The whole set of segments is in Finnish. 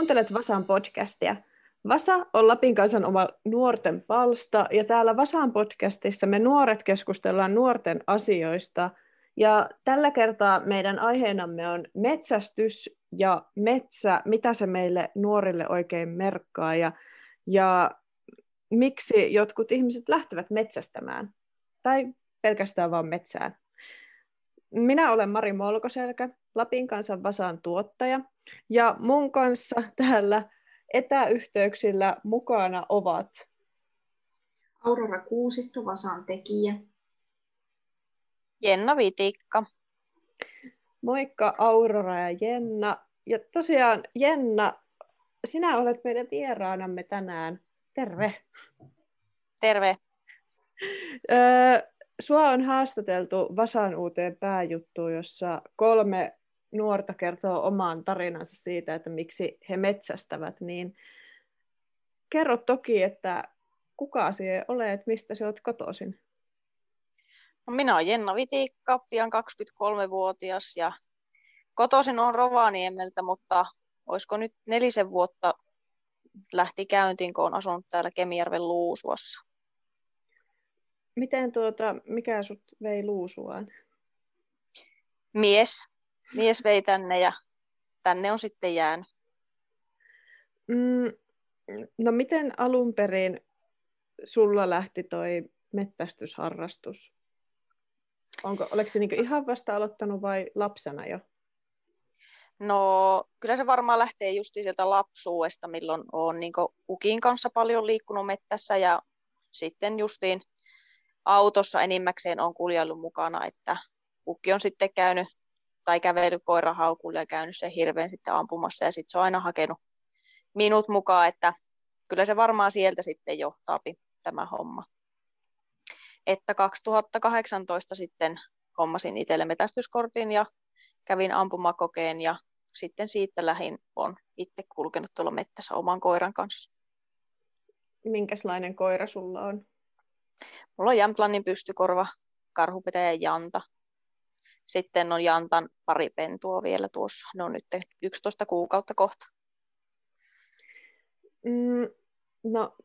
Kuuntelet Vasan podcastia. Vasa on Lapin kansan oma nuorten palsta, ja täällä Vasan podcastissa me nuoret keskustellaan nuorten asioista. Ja tällä kertaa meidän aiheenamme on metsästys ja metsä, mitä se meille nuorille oikein merkkaa, ja, ja miksi jotkut ihmiset lähtevät metsästämään, tai pelkästään vain metsään. Minä olen Mari Molkoselkä, Lapin kansan Vasan tuottaja, ja mun kanssa täällä etäyhteyksillä mukana ovat Aurora Kuusisto, Vasan tekijä. Jenna Vitikka. Moikka Aurora ja Jenna. Ja tosiaan Jenna, sinä olet meidän vieraanamme tänään. Terve. Terve. Öö, sua on haastateltu Vasan uuteen pääjuttuun, jossa kolme nuorta kertoo oman tarinansa siitä, että miksi he metsästävät, niin kerro toki, että kuka sinä olet, mistä sinä olet kotoisin? No, minä olen Jenna Vitikka, pian 23-vuotias ja kotoisin on Rovaniemeltä, mutta olisiko nyt nelisen vuotta lähti käyntiin, kun olen asunut täällä Kemijärven Luusuassa. Miten tuota, mikä sut vei Luusuaan? Mies mies vei tänne ja tänne on sitten jäänyt. Mm, no miten alun perin sulla lähti toi mettästysharrastus? Onko, oliko se niinku ihan vasta aloittanut vai lapsena jo? No kyllä se varmaan lähtee just sieltä lapsuudesta, milloin olen niin ukin kanssa paljon liikkunut mettässä ja sitten justiin autossa enimmäkseen on kuljellut mukana, että ukki on sitten käynyt tai kävellyt koirahaukulle ja käynyt sen hirveän sitten ampumassa ja sitten se on aina hakenut minut mukaan, että kyllä se varmaan sieltä sitten johtaa tämä homma. Että 2018 sitten hommasin itselle metästyskortin ja kävin ampumakokeen ja sitten siitä lähin on itse kulkenut tuolla mettässä oman koiran kanssa. Minkälainen koira sulla on? Mulla on Jämtlannin pystykorva, karhupetäjä Janta. Sitten on Jantan pari pentua vielä tuossa. Ne on nyt 11 kuukautta kohta. Mm, no,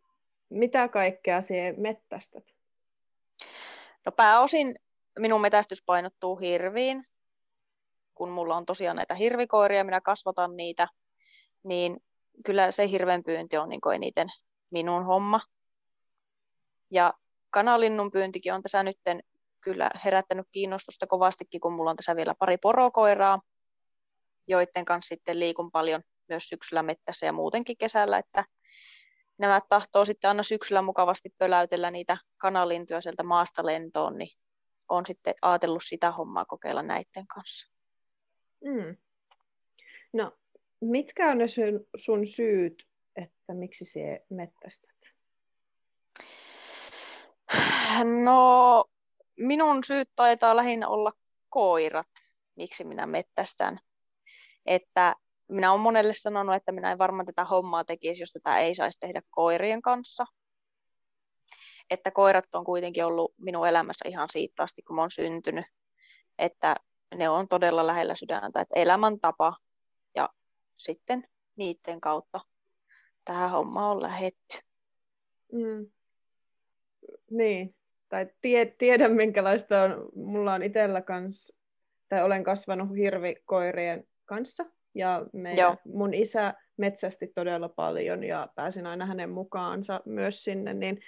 mitä kaikkea siihen mettästät? No pääosin minun metästys painottuu hirviin. Kun mulla on tosiaan näitä hirvikoiria, minä kasvatan niitä, niin kyllä se hirven pyynti on niin eniten minun homma. Ja kanalinnun pyyntikin on tässä nyt kyllä herättänyt kiinnostusta kovastikin, kun mulla on tässä vielä pari porokoiraa, joiden kanssa sitten liikun paljon myös syksyllä mettässä ja muutenkin kesällä, että nämä tahtoo sitten aina syksyllä mukavasti pöläytellä niitä kanalintuja sieltä maasta lentoon, niin on sitten ajatellut sitä hommaa kokeilla näiden kanssa. Mm. No, mitkä on ne sun, sun syyt, että miksi se mettästät? No, minun syyt taitaa lähinnä olla koirat, miksi minä mettästän. Että minä olen monelle sanonut, että minä en varmaan tätä hommaa tekisi, jos tätä ei saisi tehdä koirien kanssa. Että koirat on kuitenkin ollut minun elämässä ihan siitä asti, kun olen syntynyt. Että ne on todella lähellä sydäntä, että elämäntapa ja sitten niiden kautta tähän hommaan on lähetty. Mm. Niin, tai tie, tiedän minkälaista on. Mulla on itsellä kans, tai olen kasvanut hirvikoirien kanssa. Ja meidän, mun isä metsästi todella paljon ja pääsin aina hänen mukaansa myös sinne, niin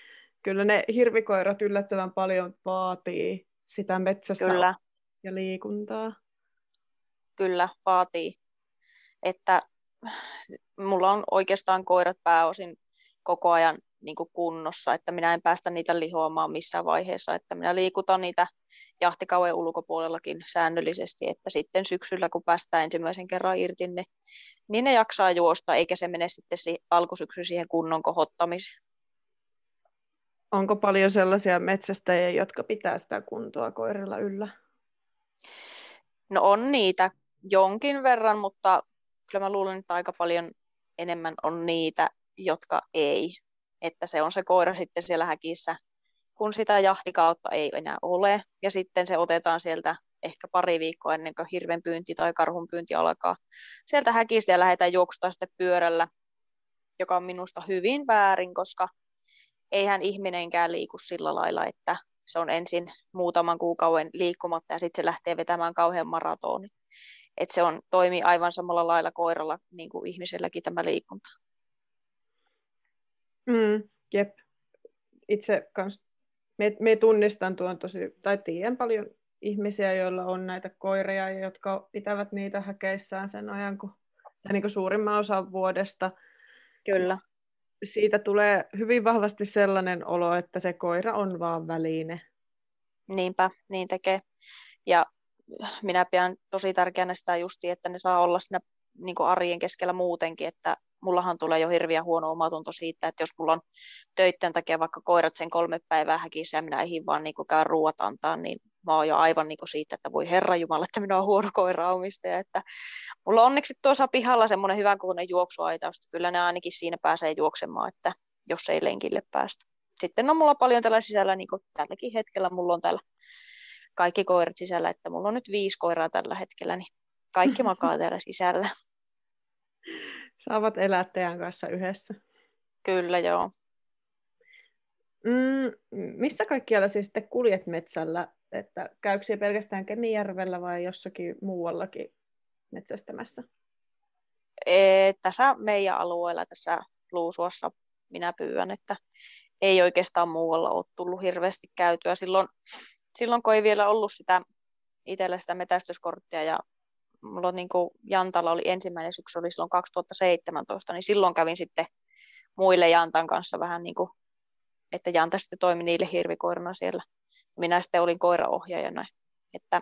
kyllä ne hirvikoirat yllättävän paljon vaatii sitä metsässä kyllä. ja liikuntaa. Kyllä, vaatii. Että mulla on oikeastaan koirat pääosin koko ajan niin kuin kunnossa, että minä en päästä niitä lihoamaan missään vaiheessa, että minä liikutan niitä jahtikauen ulkopuolellakin säännöllisesti, että sitten syksyllä, kun päästään ensimmäisen kerran irti, ne, niin ne jaksaa juosta, eikä se mene sitten si- alkusyksy siihen kunnon kohottamiseen. Onko paljon sellaisia metsästäjiä, jotka pitää sitä kuntoa koirilla yllä? No on niitä jonkin verran, mutta kyllä mä luulen, että aika paljon enemmän on niitä, jotka ei että se on se koira sitten siellä häkissä, kun sitä jahtikautta ei enää ole, ja sitten se otetaan sieltä ehkä pari viikkoa ennen kuin hirven pyynti tai karhun pyynti alkaa. Sieltä häkistä ja lähdetään juoksutaan sitten pyörällä, joka on minusta hyvin väärin, koska eihän ihminenkään liiku sillä lailla, että se on ensin muutaman kuukauden liikkumatta ja sitten se lähtee vetämään kauhean maratonin. Että se on, toimii aivan samalla lailla koiralla niin kuin ihmiselläkin tämä liikunta. Mm, jep. Itse kans, me, me tunnistan tuon tosi, tai tiedän paljon ihmisiä, joilla on näitä koiria, jotka pitävät niitä häkeissään sen ajan, kun, ja niin kuin suurimman osan vuodesta. Kyllä. Siitä tulee hyvin vahvasti sellainen olo, että se koira on vaan väline. Niinpä, niin tekee. Ja minä pidän tosi tärkeänä sitä justi, että ne saa olla siinä niin arjen keskellä muutenkin, että mullahan tulee jo hirviä huono omatunto siitä, että jos mulla on töitten takia vaikka koirat sen kolme päivää häkissä ja minä eihin vaan niin käy ruuat antaa, niin mä oon jo aivan niin siitä, että voi herra Jumala, että minä olen huono koiraomistaja. Että mulla on onneksi tuossa pihalla semmoinen hyvän kokoinen juoksuaitaus, että kyllä ne ainakin siinä pääsee juoksemaan, että jos ei lenkille päästä. Sitten on mulla paljon tällä sisällä, niin kuin tälläkin hetkellä mulla on täällä kaikki koirat sisällä, että mulla on nyt viisi koiraa tällä hetkellä, niin kaikki makaa täällä sisällä. Saavat elää teidän kanssa yhdessä. Kyllä, joo. Mm, missä kaikkialla siis sitten kuljet metsällä? Että käykö pelkästään Kemijärvellä vai jossakin muuallakin metsästämässä? Ee, tässä meidän alueella, tässä Luusuassa minä pyydän, että ei oikeastaan muualla ole tullut hirveästi käytyä. Silloin, silloin kun ei vielä ollut sitä itsellä sitä metästyskorttia ja mulla niin kuin Jantalla oli ensimmäinen syksy, oli silloin 2017, niin silloin kävin sitten muille Jantan kanssa vähän niin kuin, että Janta sitten toimi niille hirvikoirana siellä. Minä sitten olin koiraohjaajana, että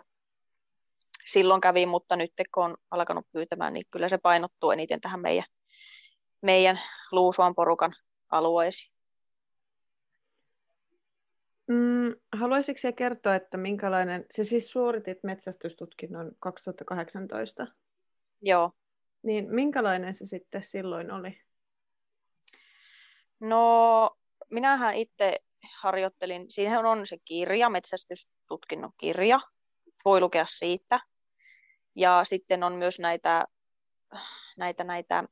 silloin kävin, mutta nyt kun on alkanut pyytämään, niin kyllä se painottuu eniten tähän meidän, meidän Luusuan porukan alueisiin. Mm, haluaisitko se kertoa, että minkälainen, se siis suoritit metsästystutkinnon 2018? Joo. Niin minkälainen se sitten silloin oli? No, minähän itse harjoittelin, siihen on se kirja, metsästystutkinnon kirja, voi lukea siitä. Ja sitten on myös näitä, näitä, näitä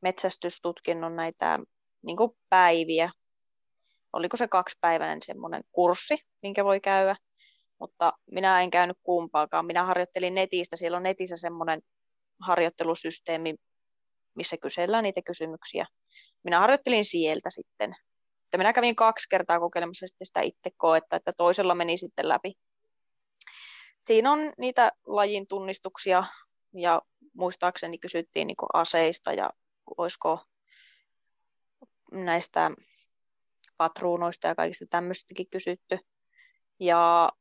metsästystutkinnon näitä niin päiviä, oliko se kaksipäiväinen semmoinen kurssi, minkä voi käydä, mutta minä en käynyt kumpaakaan. Minä harjoittelin netistä, siellä on netissä semmoinen harjoittelusysteemi, missä kysellään niitä kysymyksiä. Minä harjoittelin sieltä sitten. Mutta minä kävin kaksi kertaa kokeilemassa sitten sitä itse koetta, että toisella meni sitten läpi. Siinä on niitä lajin tunnistuksia ja muistaakseni kysyttiin niin aseista ja olisiko näistä patruunoista ja kaikista tämmöistäkin kysytty. Ja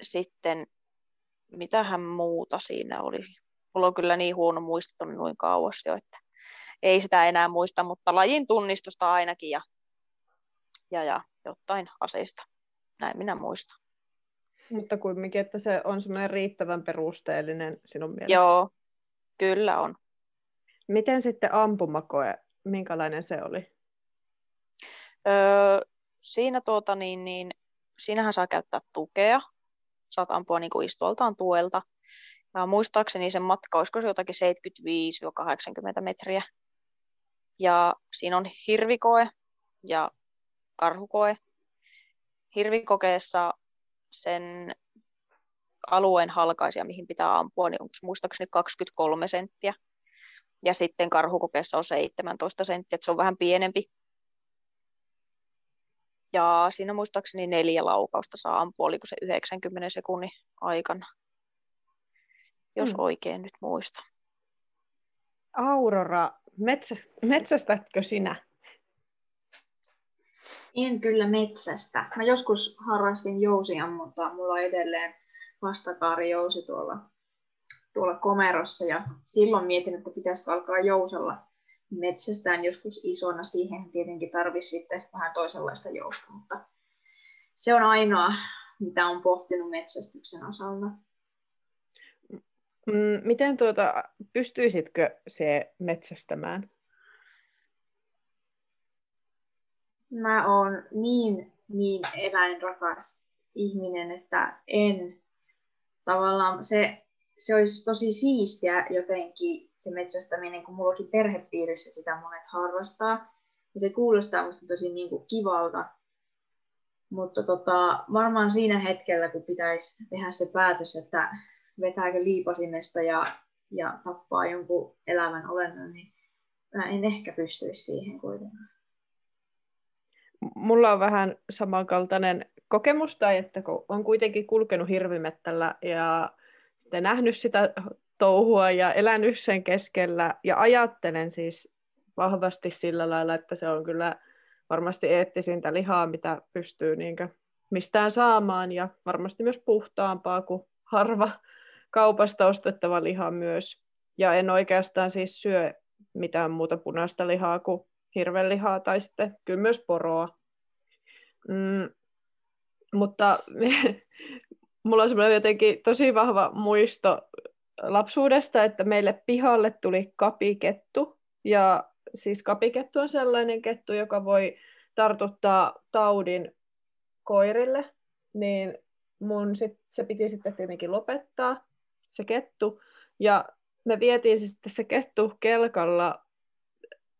sitten mitähän muuta siinä oli. Mulla on kyllä niin huono muisto noin kauas jo, että ei sitä enää muista, mutta lajin tunnistusta ainakin ja, ja, ja jotain aseista. Näin minä muistan. Mutta kuitenkin, että se on semmoinen riittävän perusteellinen sinun mielestä. Joo, kyllä on. Miten sitten ampumakoe, minkälainen se oli? Öö, siinä tuota, niin, niin, siinähän saa käyttää tukea. Saat ampua niin kuin istualtaan tuelta. Ja muistaakseni sen matka, olisiko se jotakin 75-80 metriä. Ja siinä on hirvikoe ja karhukoe. Hirvikokeessa sen alueen halkaisia, mihin pitää ampua, niin onko muistaakseni 23 senttiä. Ja sitten karhukokeessa on 17 senttiä, että se on vähän pienempi ja siinä muistaakseni neljä laukausta saa ampua, oliko se 90 sekunnin aikana, jos hmm. oikein nyt muista. Aurora, metsä, metsästätkö sinä? En kyllä metsästä. Mä joskus harrastin jousiammuntaa. Mulla on edelleen vastakaari-jousi tuolla, tuolla komerossa ja silloin mietin, että pitäisikö alkaa jousella metsästään joskus isona. Siihen tietenkin tarvisi sitten vähän toisenlaista jousta, mutta se on ainoa, mitä on pohtinut metsästyksen osalta. Mm, miten tuota, pystyisitkö se metsästämään? Mä oon niin, niin eläinrakas ihminen, että en tavallaan se, se olisi tosi siistiä jotenkin se metsästäminen, kun mullakin perhepiirissä sitä monet harrastaa. Ja se kuulostaa musta tosi niin kuin kivalta. Mutta tota, varmaan siinä hetkellä, kun pitäisi tehdä se päätös, että vetääkö liipasimesta ja, ja tappaa jonkun elävän olennon, niin mä en ehkä pystyisi siihen kuitenkaan. Mulla on vähän samankaltainen kokemus, tai että on kuitenkin kulkenut hirvimettällä ja sitten nähnyt sitä touhua ja elänyt sen keskellä, ja ajattelen siis vahvasti sillä lailla, että se on kyllä varmasti eettisintä lihaa, mitä pystyy niinkö mistään saamaan, ja varmasti myös puhtaampaa kuin harva kaupasta ostettava liha myös. Ja en oikeastaan siis syö mitään muuta punaista lihaa kuin hirvelihaa tai sitten kyllä myös poroa. Mm, mutta mulla on semmoinen jotenkin tosi vahva muisto lapsuudesta, että meille pihalle tuli kapikettu. Ja siis kapikettu on sellainen kettu, joka voi tartuttaa taudin koirille. Niin mun sit, se piti sitten tietenkin lopettaa, se kettu. Ja me vietiin se sitten se kettu kelkalla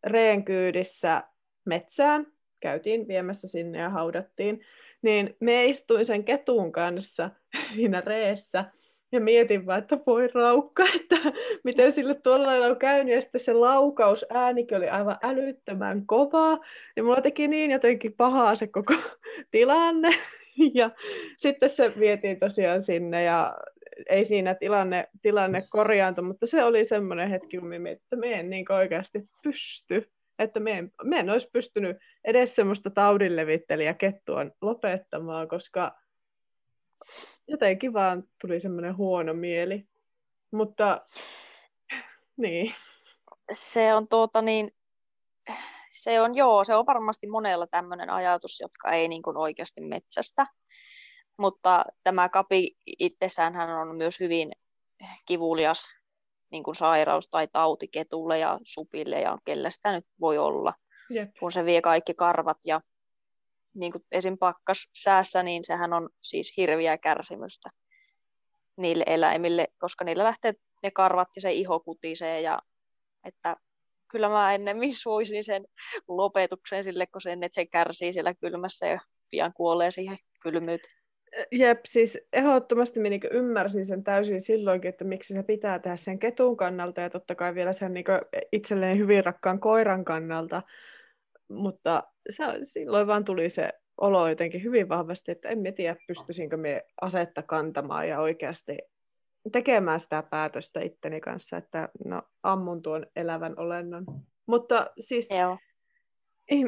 reenkyydissä metsään. Käytiin viemässä sinne ja haudattiin. Niin me istuin sen ketun kanssa siinä reessä ja mietin vaan, että voi raukka, että miten sille tuolla lailla on käynyt. Ja sitten se laukaus äänikin oli aivan älyttömän kovaa. Ja mulla teki niin jotenkin pahaa se koko tilanne. Ja sitten se vietiin tosiaan sinne ja ei siinä tilanne, tilanne korjaantu, mutta se oli semmoinen hetki, kun mietin, että me en niin oikeasti pysty. Että me en, me en olisi pystynyt edes semmoista taudinlevittelijä kettua lopettamaan, koska jotenkin vaan tuli semmoinen huono mieli. Mutta niin. Se on tuota niin, se on joo, se on varmasti monella tämmöinen ajatus, jotka ei niin kuin oikeasti metsästä. Mutta tämä kapi itsessään hän on myös hyvin kivulias niin kuin sairaus tai tauti ketulle ja supille ja kellä sitä nyt voi olla, Jep. kun se vie kaikki karvat ja niin kuin esim. pakkas säässä, niin sehän on siis hirviä kärsimystä niille eläimille, koska niillä lähtee ne karvat ja se iho kutisee ja että kyllä mä ennemmin suisin sen lopetuksen sille, kun sen, että se kärsii siellä kylmässä ja pian kuolee siihen kylmyyteen. Jep, siis ehdottomasti minä niin ymmärsin sen täysin silloinkin, että miksi se pitää tehdä sen ketun kannalta ja totta kai vielä sen niin itselleen hyvin rakkaan koiran kannalta. Mutta se, silloin vaan tuli se olo jotenkin hyvin vahvasti, että en tiedä, pystyisinkö me asetta kantamaan ja oikeasti tekemään sitä päätöstä itteni kanssa, että no, ammun tuon elävän olennon. Mutta siis Joo. Ei,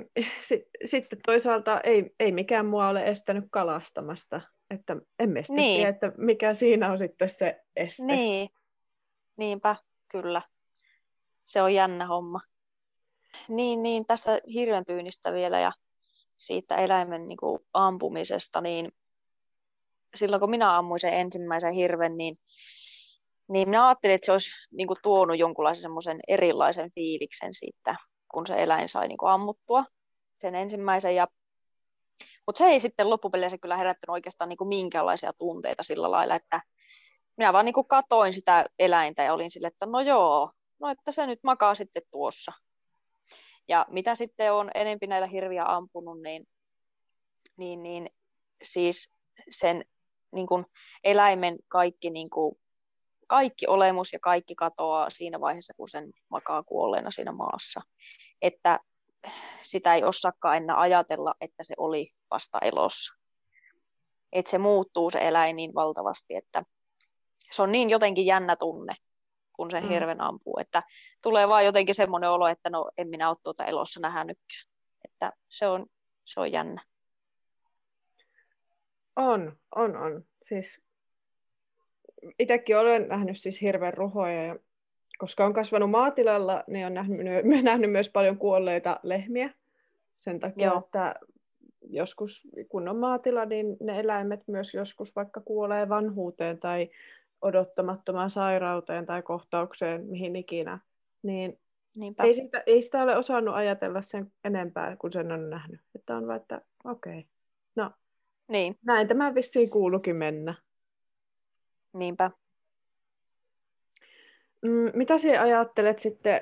sitten toisaalta ei, ei mikään mua ole estänyt kalastamasta. Että emme sitten niin. tiedä, että mikä siinä on sitten se este. Niin, niinpä, kyllä. Se on jännä homma. Niin, niin tästä hirvenpyynnistä vielä ja siitä eläimen niin kuin, ampumisesta, niin silloin kun minä ammuin sen ensimmäisen hirven, niin, niin minä ajattelin, että se olisi niin kuin, tuonut jonkunlaisen semmoisen erilaisen fiiliksen siitä, kun se eläin sai niin kuin, ammuttua sen ensimmäisen. Ja mutta se ei sitten loppupeleissä kyllä herättänyt oikeastaan niin kuin minkäänlaisia tunteita sillä lailla, että minä vaan niin kuin katoin sitä eläintä ja olin sille, että no joo, no että se nyt makaa sitten tuossa. Ja mitä sitten on enempi näitä hirviä ampunut, niin, niin, niin siis sen niin kuin eläimen kaikki, niin kuin, kaikki olemus ja kaikki katoaa siinä vaiheessa, kun sen makaa kuolleena siinä maassa. Että sitä ei osaakaan enää ajatella, että se oli vasta elossa. Että se muuttuu se eläin niin valtavasti, että se on niin jotenkin jännä tunne, kun sen mm. hirven ampuu, että tulee vaan jotenkin semmoinen olo, että no en minä ole tuota elossa nähnytkään. Että se on, se on jännä. On, on, on. Siis itsekin olen nähnyt siis hirveän ruhoja ja koska on kasvanut maatilalla, niin on nähnyt, nähnyt myös paljon kuolleita lehmiä. Sen takia, Joo. että joskus kun on maatila, niin ne eläimet myös joskus vaikka kuolee vanhuuteen tai odottamattomaan sairauteen tai kohtaukseen, mihin ikinä. Niin ei, sitä, ei sitä ole osannut ajatella sen enempää, kuin sen on nähnyt. Että on vaan, että okei, okay. no niin. näin tämä vissiin kuulukin mennä. Niinpä. Mm, mitä sinä ajattelet sitten,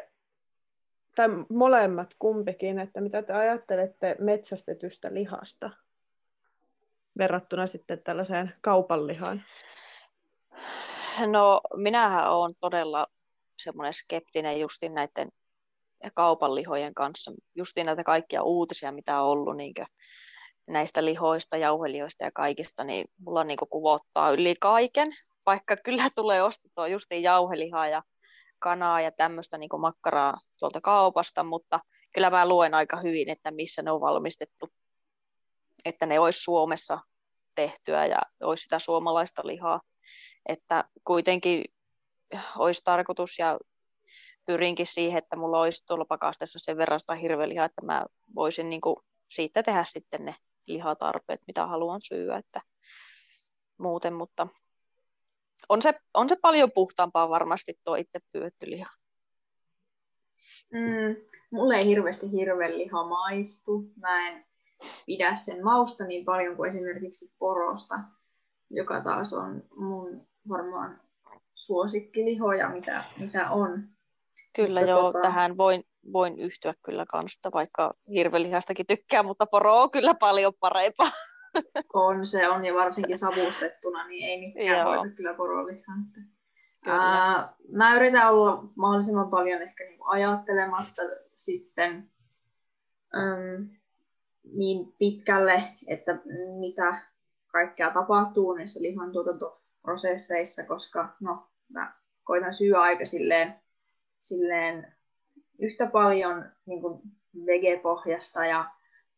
tai molemmat kumpikin, että mitä te ajattelette metsästetystä lihasta verrattuna sitten tällaiseen kaupan lihaan? No, minähän olen todella semmoinen skeptinen justin näiden kaupan lihojen kanssa. Justiin näitä kaikkia uutisia, mitä on ollut niin näistä lihoista, jauhelijoista ja kaikista, niin mulla niin kuvottaa yli kaiken. Vaikka kyllä tulee ostettua justiin jauhelihaa ja kanaa ja tämmöistä niin makkaraa tuolta kaupasta, mutta kyllä mä luen aika hyvin, että missä ne on valmistettu. Että ne olisi Suomessa tehtyä ja olisi sitä suomalaista lihaa. Että kuitenkin olisi tarkoitus ja pyrinkin siihen, että mulla olisi tuolla pakastessa sen verran sitä hirvelihaa, että mä voisin niin kuin siitä tehdä sitten ne lihatarpeet, mitä haluan syödä, että muuten, mutta on se, on se paljon puhtaampaa varmasti tuo itse pyydetty liha. Mm, mulle ei hirveästi hirveliha maistu. Mä en pidä sen mausta niin paljon kuin esimerkiksi porosta, joka taas on mun varmaan suosikkilihoja, mitä, mitä on. Kyllä mutta joo, tota... tähän voin, voin yhtyä kyllä kanssa, vaikka hirvelihastakin tykkää, mutta poro on kyllä paljon parempaa. On se on, ja varsinkin savustettuna, niin ei mikään voita kyllä porolihaa. Ää, mä yritän olla mahdollisimman paljon ehkä niin ajattelematta sitten äm, niin pitkälle, että mitä kaikkea tapahtuu niissä lihantuotantoprosesseissa, koska no, mä koitan syödä aika silleen, silleen yhtä paljon niin kuin vegepohjasta ja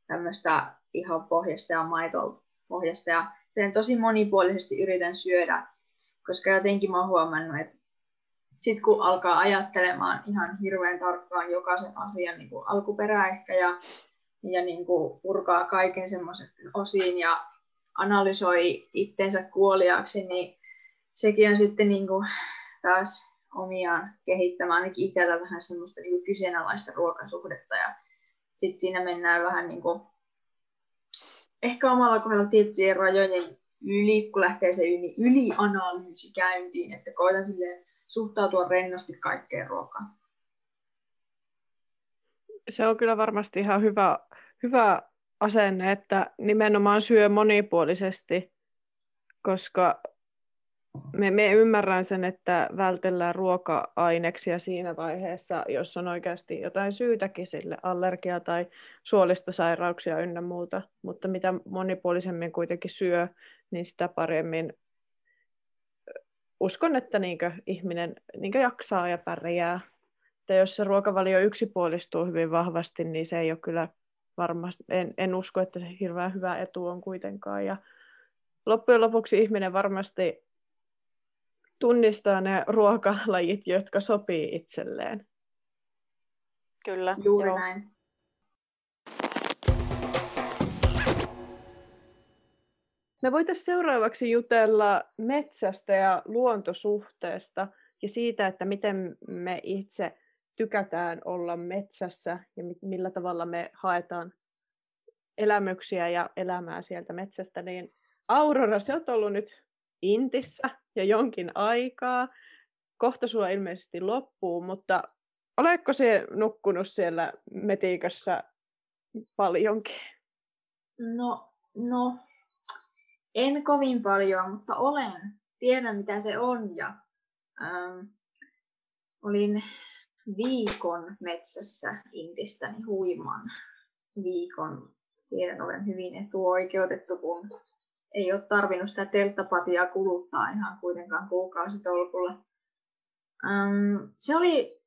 tämmöistä ihan pohjasta ja maitopohjasta. Ja teen tosi monipuolisesti yritän syödä, koska jotenkin mä oon huomannut, että sitten kun alkaa ajattelemaan ihan hirveän tarkkaan jokaisen asian niin kuin alkuperää ehkä ja, ja niin kuin purkaa kaiken semmoisen osiin ja analysoi itsensä kuoliaaksi, niin sekin on sitten niin kuin taas omiaan kehittämään ainakin itsellä vähän semmoista niin kuin kyseenalaista ruokasuhdetta ja sitten siinä mennään vähän niin kuin ehkä omalla kohdalla tiettyjen rajojen yli, kun lähtee se yli, ylianalyysi käyntiin, että koitan silleen suhtautua rennosti kaikkeen ruokaan. Se on kyllä varmasti ihan hyvä, hyvä asenne, että nimenomaan syö monipuolisesti, koska me, me ymmärrän sen, että vältellään ruoka-aineksia siinä vaiheessa, jos on oikeasti jotain syytäkin sille, allergia tai suolistosairauksia ynnä muuta, mutta mitä monipuolisemmin kuitenkin syö, niin sitä paremmin uskon, että niinkö ihminen niinkö jaksaa ja pärjää. Että jos se ruokavalio yksipuolistuu hyvin vahvasti, niin se ei ole kyllä varmasti, en, en usko, että se hirveän hyvä etu on kuitenkaan. Ja loppujen lopuksi ihminen varmasti tunnistaa ne ruokalajit, jotka sopii itselleen. Kyllä, Juuri joo. näin. Me voitaisiin seuraavaksi jutella metsästä ja luontosuhteesta ja siitä, että miten me itse tykätään olla metsässä ja millä tavalla me haetaan elämyksiä ja elämää sieltä metsästä. Niin Aurora, se on ollut nyt Intissä jo jonkin aikaa. Kohta sulla ilmeisesti loppuu, mutta oletko se nukkunut siellä metikössä paljonkin? No, no, en kovin paljon, mutta olen. Tiedän, mitä se on. Ja, ähm, olin viikon metsässä Intistäni huiman viikon. Tiedän, olen hyvin etuoikeutettu, kun ei ole tarvinnut sitä telttapatiaa kuluttaa ihan kuitenkaan kuukausitolkulla. Um, se oli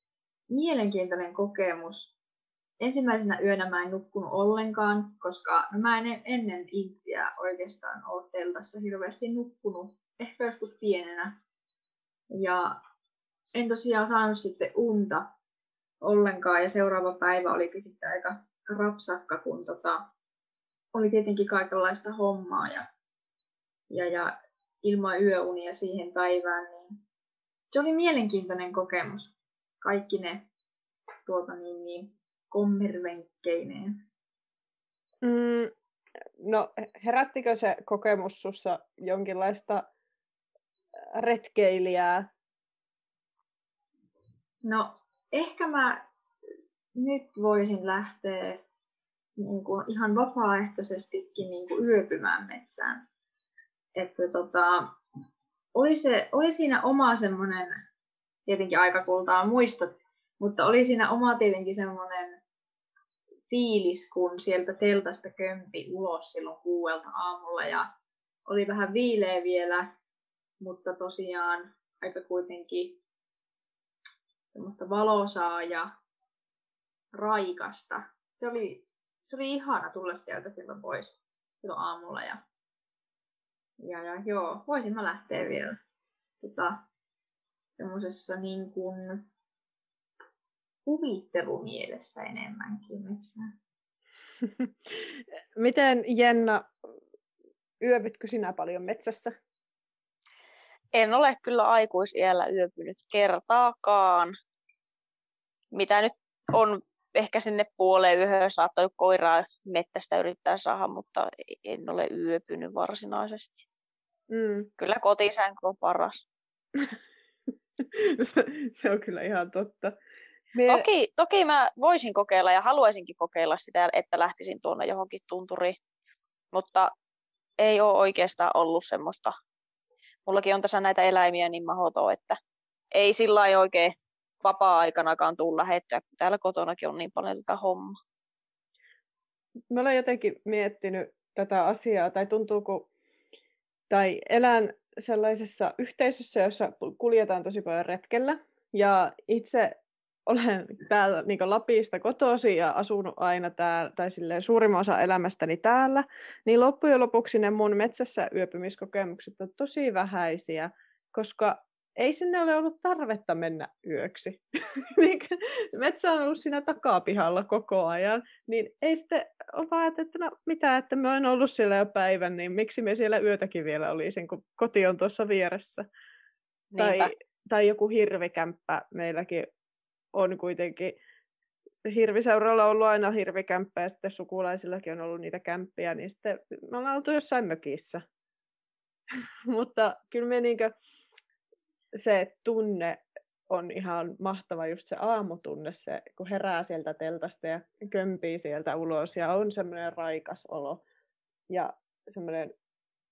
mielenkiintoinen kokemus. Ensimmäisenä yönä mä en nukkunut ollenkaan, koska no mä en ennen Intiä oikeastaan ole teltassa hirveästi nukkunut, ehkä joskus pienenä. Ja en tosiaan saanut sitten unta ollenkaan ja seuraava päivä olikin sitten aika rapsakka, kun tota, oli tietenkin kaikenlaista hommaa ja ja, ja ilman yöunia siihen päivään, niin se oli mielenkiintoinen kokemus. Kaikki ne tuota niin, niin kommervenkkeineen. Mm, no herättikö se kokemus sussa jonkinlaista retkeilijää? No, ehkä mä nyt voisin lähteä niin kuin ihan vapaaehtoisestikin niin kuin yöpymään metsään. Että tota, oli, se, oli siinä oma semmoinen, tietenkin aikakultaa muistot, mutta oli siinä oma tietenkin semmoinen fiilis, kun sieltä teltasta kömpi ulos silloin kuuelta aamulla ja oli vähän viileä vielä, mutta tosiaan aika kuitenkin semmoista valosaa ja raikasta. Se oli, se oli ihana tulla sieltä silloin pois silloin aamulla. Ja, ja, ja joo, voisin mä lähteä vielä tota, semmoisessa niin kuin kuvittelumielessä enemmänkin metsään. Miten Jenna, yövytkö sinä paljon metsässä? En ole kyllä aikuisiellä yöpynyt kertaakaan. Mitä nyt on ehkä sinne puoleen yöhön saattanut koiraa mettästä yrittää saada, mutta en ole yöpynyt varsinaisesti. Mm. Kyllä kotisänky on paras. se, se on kyllä ihan totta. Me... Toki, toki mä voisin kokeilla ja haluaisinkin kokeilla sitä, että lähtisin tuonne johonkin tunturiin, mutta ei ole oikeastaan ollut semmoista. Mullakin on tässä näitä eläimiä niin mahdoton, että ei sillä oikein vapaa-aikanakaan tule lähettyä, kun täällä kotonakin on niin paljon tätä hommaa. Mä olen jotenkin miettinyt tätä asiaa, tai tuntuuko, tai elän sellaisessa yhteisössä, jossa kuljetaan tosi paljon retkellä, ja itse olen täällä niin Lapista kotosi ja asunut aina täällä, tai silleen suurimman osa elämästäni täällä, niin loppujen lopuksi ne mun metsässä yöpymiskokemukset on tosi vähäisiä, koska ei sinne ole ollut tarvetta mennä yöksi. Metsä on ollut siinä takapihalla koko ajan, niin ei sitten ole vaan, että no mitä, että mä oon ollut siellä jo päivän, niin miksi me siellä yötäkin vielä olisin, kun koti on tuossa vieressä. Tai, tai joku hirvikämppä meilläkin on kuitenkin hirviseuralla on ollut aina hirvikämppä ja sitten sukulaisillakin on ollut niitä kämppiä, niin sitten me ollaan oltu jossain mökissä. Mutta kyllä me niinkö, se tunne on ihan mahtava, just se aamutunne, se, kun herää sieltä teltasta ja kömpii sieltä ulos ja on semmoinen raikas olo ja semmoinen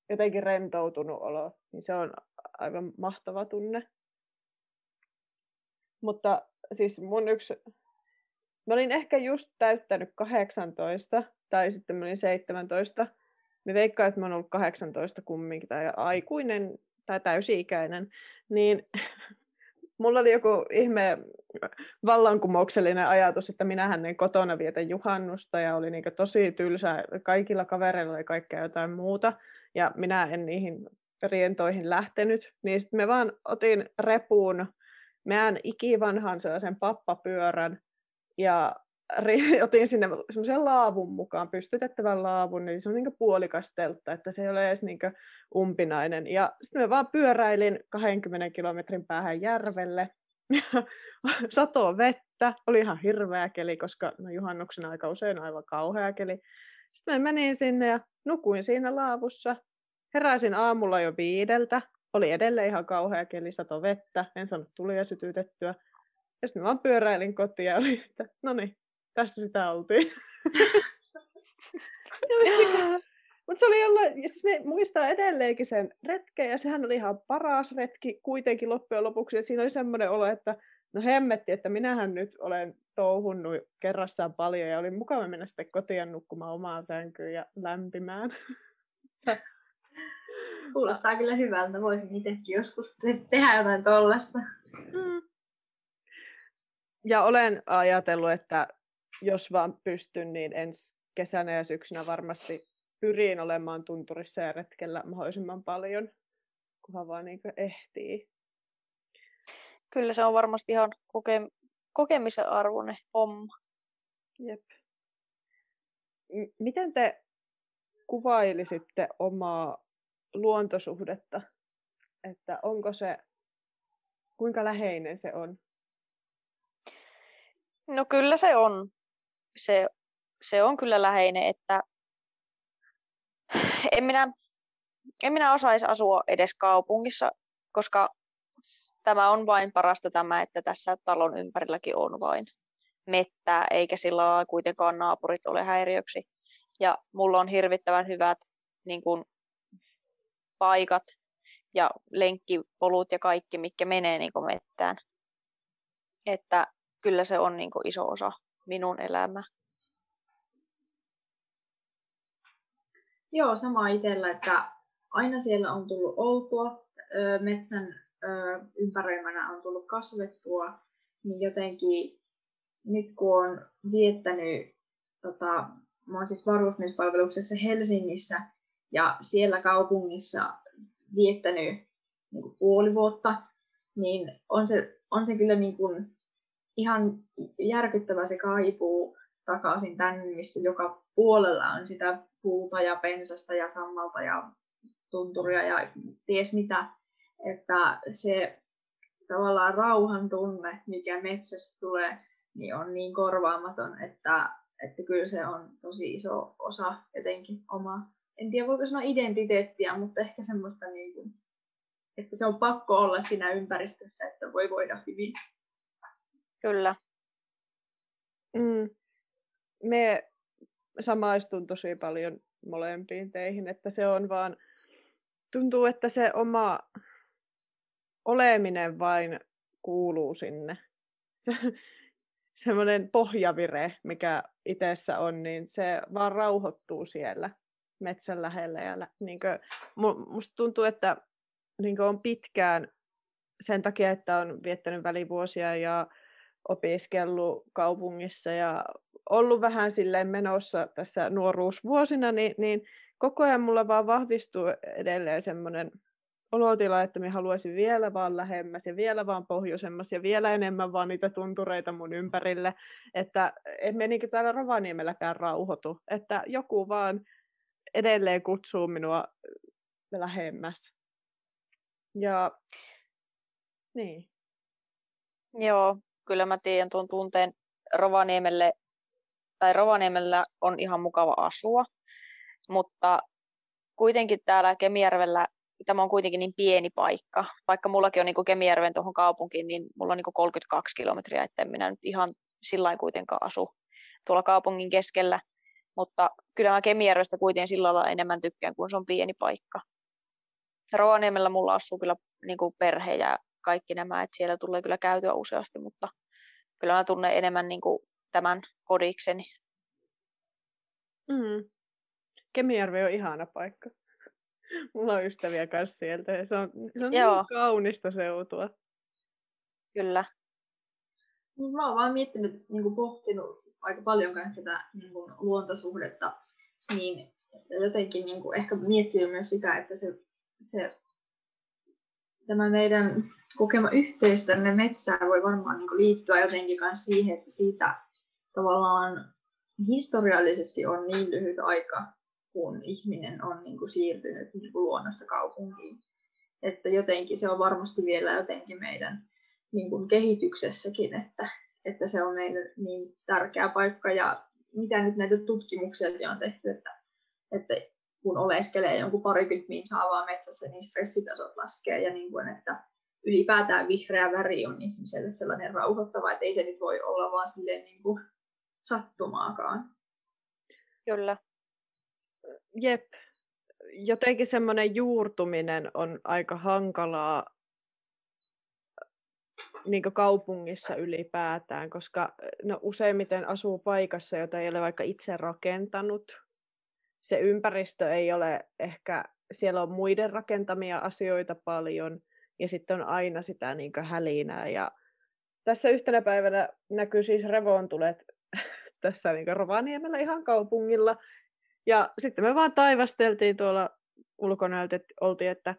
jotenkin rentoutunut olo, niin se on aivan mahtava tunne. Mutta siis mun yksi, mä olin ehkä just täyttänyt 18 tai sitten mä olin 17. Mä veikkaan, että mä oon ollut 18 kumminkin tai aikuinen tai täysi-ikäinen, niin mulla oli joku ihme vallankumouksellinen ajatus, että minähän en kotona vietä juhannusta ja oli niin tosi tylsää. Kaikilla kavereilla oli kaikkea jotain muuta ja minä en niihin rientoihin lähtenyt. Niin sitten me vaan otin repuun meidän ikivanhan sellaisen pappapyörän ja otin sinne semmoisen laavun mukaan, pystytettävän laavun, niin se on niin puolikas teltta, että se ei ole edes niin umpinainen. Ja sitten mä vaan pyöräilin 20 kilometrin päähän järvelle, sato vettä, oli ihan hirveä keli, koska no juhannuksena aika usein aivan kauhea keli. Sitten mä menin sinne ja nukuin siinä laavussa. Heräsin aamulla jo viideltä, oli edelleen ihan kauhea keli, sato vettä, en saanut tulia sytytettyä. Ja sitten mä vaan pyöräilin kotiin ja oli, että no niin, tässä sitä oltiin. Mutta se oli jollain, ja siis me muistaa edelleenkin sen retken, ja sehän oli ihan paras retki kuitenkin loppujen lopuksi, ja siinä oli semmoinen olo, että no hemmetti, että minähän nyt olen touhunnut kerrassaan paljon, ja oli mukava mennä sitten kotiin nukkumaan omaan sänkyyn ja lämpimään. Kuulostaa kyllä hyvältä, voisin itsekin joskus te- tehdä jotain tollasta. Mm. Ja olen ajatellut, että jos vaan pystyn, niin ensi kesänä ja syksynä varmasti pyrin olemaan tunturissa ja retkellä mahdollisimman paljon, kunhan vaan niin ehtii. Kyllä se on varmasti ihan koke- kokemisen arvoinen homma. Jep. M- miten te kuvailisitte omaa luontosuhdetta? Että onko se, kuinka läheinen se on? No kyllä se on se, se on kyllä läheinen, että en minä, en minä osaisi asua edes kaupungissa koska tämä on vain parasta tämä, että tässä talon ympärilläkin on vain mettää, eikä sillä kuitenkaan naapurit ole häiriöksi. Ja mulla on hirvittävän hyvät niin kuin, paikat ja lenkkipolut ja kaikki, mikä menee niin mettään. Että kyllä se on niin kuin iso osa minun elämää. Joo, sama itsellä, että aina siellä on tullut oltua, metsän ympäröimänä on tullut kasvettua, niin jotenkin nyt kun on viettänyt, tota, mä oon siis varusmiespalveluksessa Helsingissä ja siellä kaupungissa viettänyt niin kuin puoli vuotta, niin on se, on se kyllä niin kuin ihan järkyttävä se kaipuu takaisin tänne, missä joka puolella on sitä puuta ja pensasta ja sammalta ja tunturia ja ties mitä. Että se tavallaan rauhan tunne, mikä metsästä tulee, niin on niin korvaamaton, että, että kyllä se on tosi iso osa jotenkin omaa, en tiedä voiko sanoa identiteettiä, mutta ehkä semmoista, niin kuin, että se on pakko olla siinä ympäristössä, että voi voida hyvin. Kyllä. Mm. Me samaistun tosi paljon molempiin teihin, että se on vaan, tuntuu, että se oma oleminen vain kuuluu sinne. Se, semmoinen pohjavire, mikä itsessä on, niin se vaan rauhoittuu siellä metsän lähellä. Ja niin kuin, musta tuntuu, että niin on pitkään sen takia, että on viettänyt välivuosia ja opiskellut kaupungissa ja ollut vähän silleen menossa tässä nuoruusvuosina, niin, niin koko ajan mulla vaan vahvistuu edelleen semmoinen olotila, että me haluaisin vielä vaan lähemmäs ja vielä vaan pohjoisemmas ja vielä enemmän vaan niitä tuntureita mun ympärille, että emme niin täällä Rovaniemelläkään rauhoitu, että joku vaan edelleen kutsuu minua lähemmäs. Ja niin. Joo, kyllä mä tiedän tuon tunteen Rovaniemelle, tai Rovaniemellä on ihan mukava asua, mutta kuitenkin täällä Kemijärvellä tämä on kuitenkin niin pieni paikka. Vaikka mullakin on niin Kemijärven tuohon kaupunkiin, niin mulla on niin 32 kilometriä, että minä nyt ihan sillä kuitenkaan asu tuolla kaupungin keskellä. Mutta kyllä mä Kemijärvestä kuitenkin sillä lailla enemmän tykkään, kun se on pieni paikka. Rovaniemellä mulla asuu kyllä niin kuin perhe ja kaikki nämä, että siellä tulee kyllä käytyä useasti, mutta kyllä mä tunnen enemmän niin kuin tämän kodikseni. Mm. Kemijärvi on ihana paikka. Mulla on ystäviä kanssa sieltä ja se on, se on Joo. niin kaunista seutua. Kyllä. Mä oon vaan miettinyt, niin kuin pohtinut aika paljon tätä niin kuin luontosuhdetta, niin jotenkin niin kuin ehkä miettinyt myös sitä, että se, se tämä meidän kokema yhteys tänne metsään voi varmaan niin liittyä jotenkin myös siihen, että siitä tavallaan historiallisesti on niin lyhyt aika, kun ihminen on niin kuin siirtynyt niin kuin luonnosta kaupunkiin. Että jotenkin se on varmasti vielä jotenkin meidän niin kuin kehityksessäkin, että, että se on meille niin tärkeä paikka. Ja mitä nyt näitä tutkimuksia on tehty, että, että kun oleskelee jonkun parikymmentä minsaa metsässä, niin stressitasot laskee ja niin kuin, että ylipäätään vihreä väri on ihmiselle sellainen rauhoittava, että ei se nyt voi olla vaan silleen niin kuin sattumaakaan. Kyllä. Jep. Jotenkin semmoinen juurtuminen on aika hankalaa niin kaupungissa ylipäätään, koska no, useimmiten asuu paikassa, jota ei ole vaikka itse rakentanut. Se ympäristö ei ole ehkä, siellä on muiden rakentamia asioita paljon, ja sitten on aina sitä niin hälinää. Ja tässä yhtenä päivänä näkyy siis revontulet tässä niin Rovaniemellä ihan kaupungilla, ja sitten me vaan taivasteltiin tuolla ulkona, että oltiin, että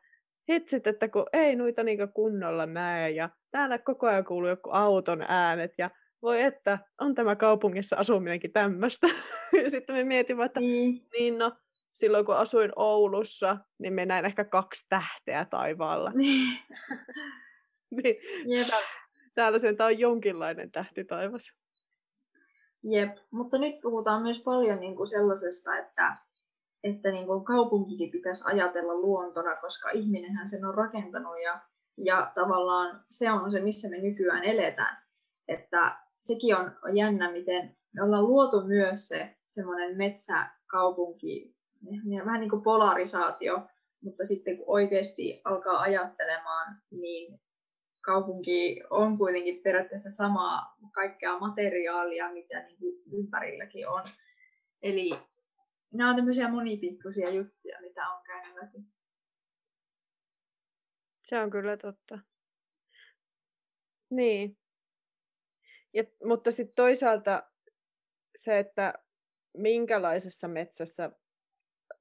hitsit, että kun ei noita niin kunnolla näe ja täällä koko ajan kuuluu joku auton äänet ja voi että, on tämä kaupungissa asuminenkin tämmöistä. ja sitten me mietimme, että mm. niin no, silloin kun asuin Oulussa, niin me näin ehkä kaksi tähteä taivaalla. niin, yep. täällä sen on jonkinlainen tähti taivas. Jep, mutta nyt puhutaan myös paljon niin kuin sellaisesta, että, että niin kuin kaupunkikin pitäisi ajatella luontona, koska ihminenhän sen on rakentanut ja Ja tavallaan se on se, missä me nykyään eletään. Että sekin on, on jännä, miten me ollaan luotu myös se semmoinen metsäkaupunki, vähän niin kuin polarisaatio, mutta sitten kun oikeasti alkaa ajattelemaan, niin kaupunki on kuitenkin periaatteessa samaa kaikkea materiaalia, mitä niin kuin ympärilläkin on. Eli nämä on tämmöisiä monipikkuisia juttuja, mitä on käynyt läpi. Se on kyllä totta. Niin. Ja, mutta sitten toisaalta se, että minkälaisessa metsässä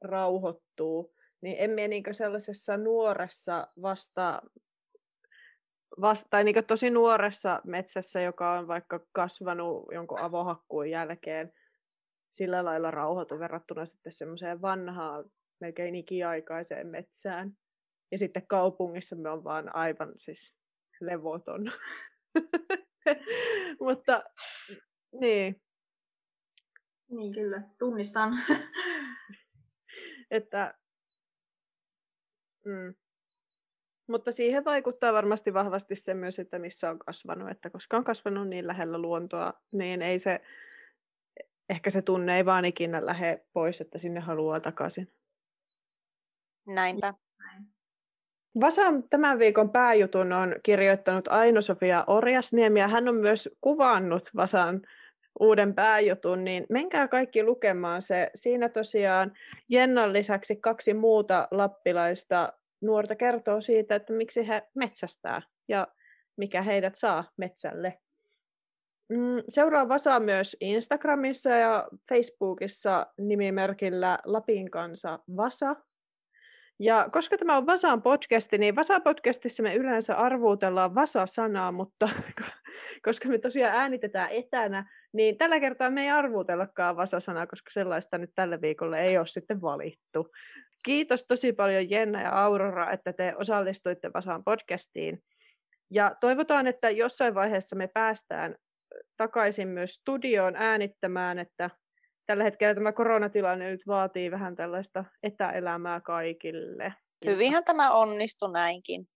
rauhoittuu, niin minä niin sellaisessa nuoressa vasta, vasta niin tosi nuoressa metsässä, joka on vaikka kasvanut jonkun avohakkuun jälkeen, sillä lailla rauhoitu verrattuna sitten semmoiseen vanhaan, melkein ikiaikaiseen metsään. Ja sitten kaupungissa me on vaan aivan siis levoton. Mutta niin. Niin kyllä, tunnistan. Että, mm. Mutta siihen vaikuttaa varmasti vahvasti se myös, että missä on kasvanut. Että koska on kasvanut niin lähellä luontoa, niin ei se, ehkä se tunne ei vaan ikinä lähde pois, että sinne haluaa takaisin. Näinpä. Vasan tämän viikon pääjutun on kirjoittanut Aino-Sofia Orjasniemi ja hän on myös kuvannut Vasan uuden pääjutun, niin menkää kaikki lukemaan se. Siinä tosiaan Jennan lisäksi kaksi muuta lappilaista nuorta kertoo siitä, että miksi he metsästää ja mikä heidät saa metsälle. Mm, seuraa Vasa myös Instagramissa ja Facebookissa nimimerkillä Lapin kanssa Vasa. Ja koska tämä on Vasaan podcasti, niin Vasa-podcastissa me yleensä arvuutellaan Vasa-sanaa, mutta koska me tosiaan äänitetään etänä, niin tällä kertaa me ei arvuutellakaan Vasa-sanaa, koska sellaista nyt tällä viikolla ei ole sitten valittu. Kiitos tosi paljon Jenna ja Aurora, että te osallistuitte Vasaan podcastiin. Ja toivotaan, että jossain vaiheessa me päästään takaisin myös studioon äänittämään, että tällä hetkellä tämä koronatilanne nyt vaatii vähän tällaista etäelämää kaikille. Hyvinhän tämä onnistui näinkin.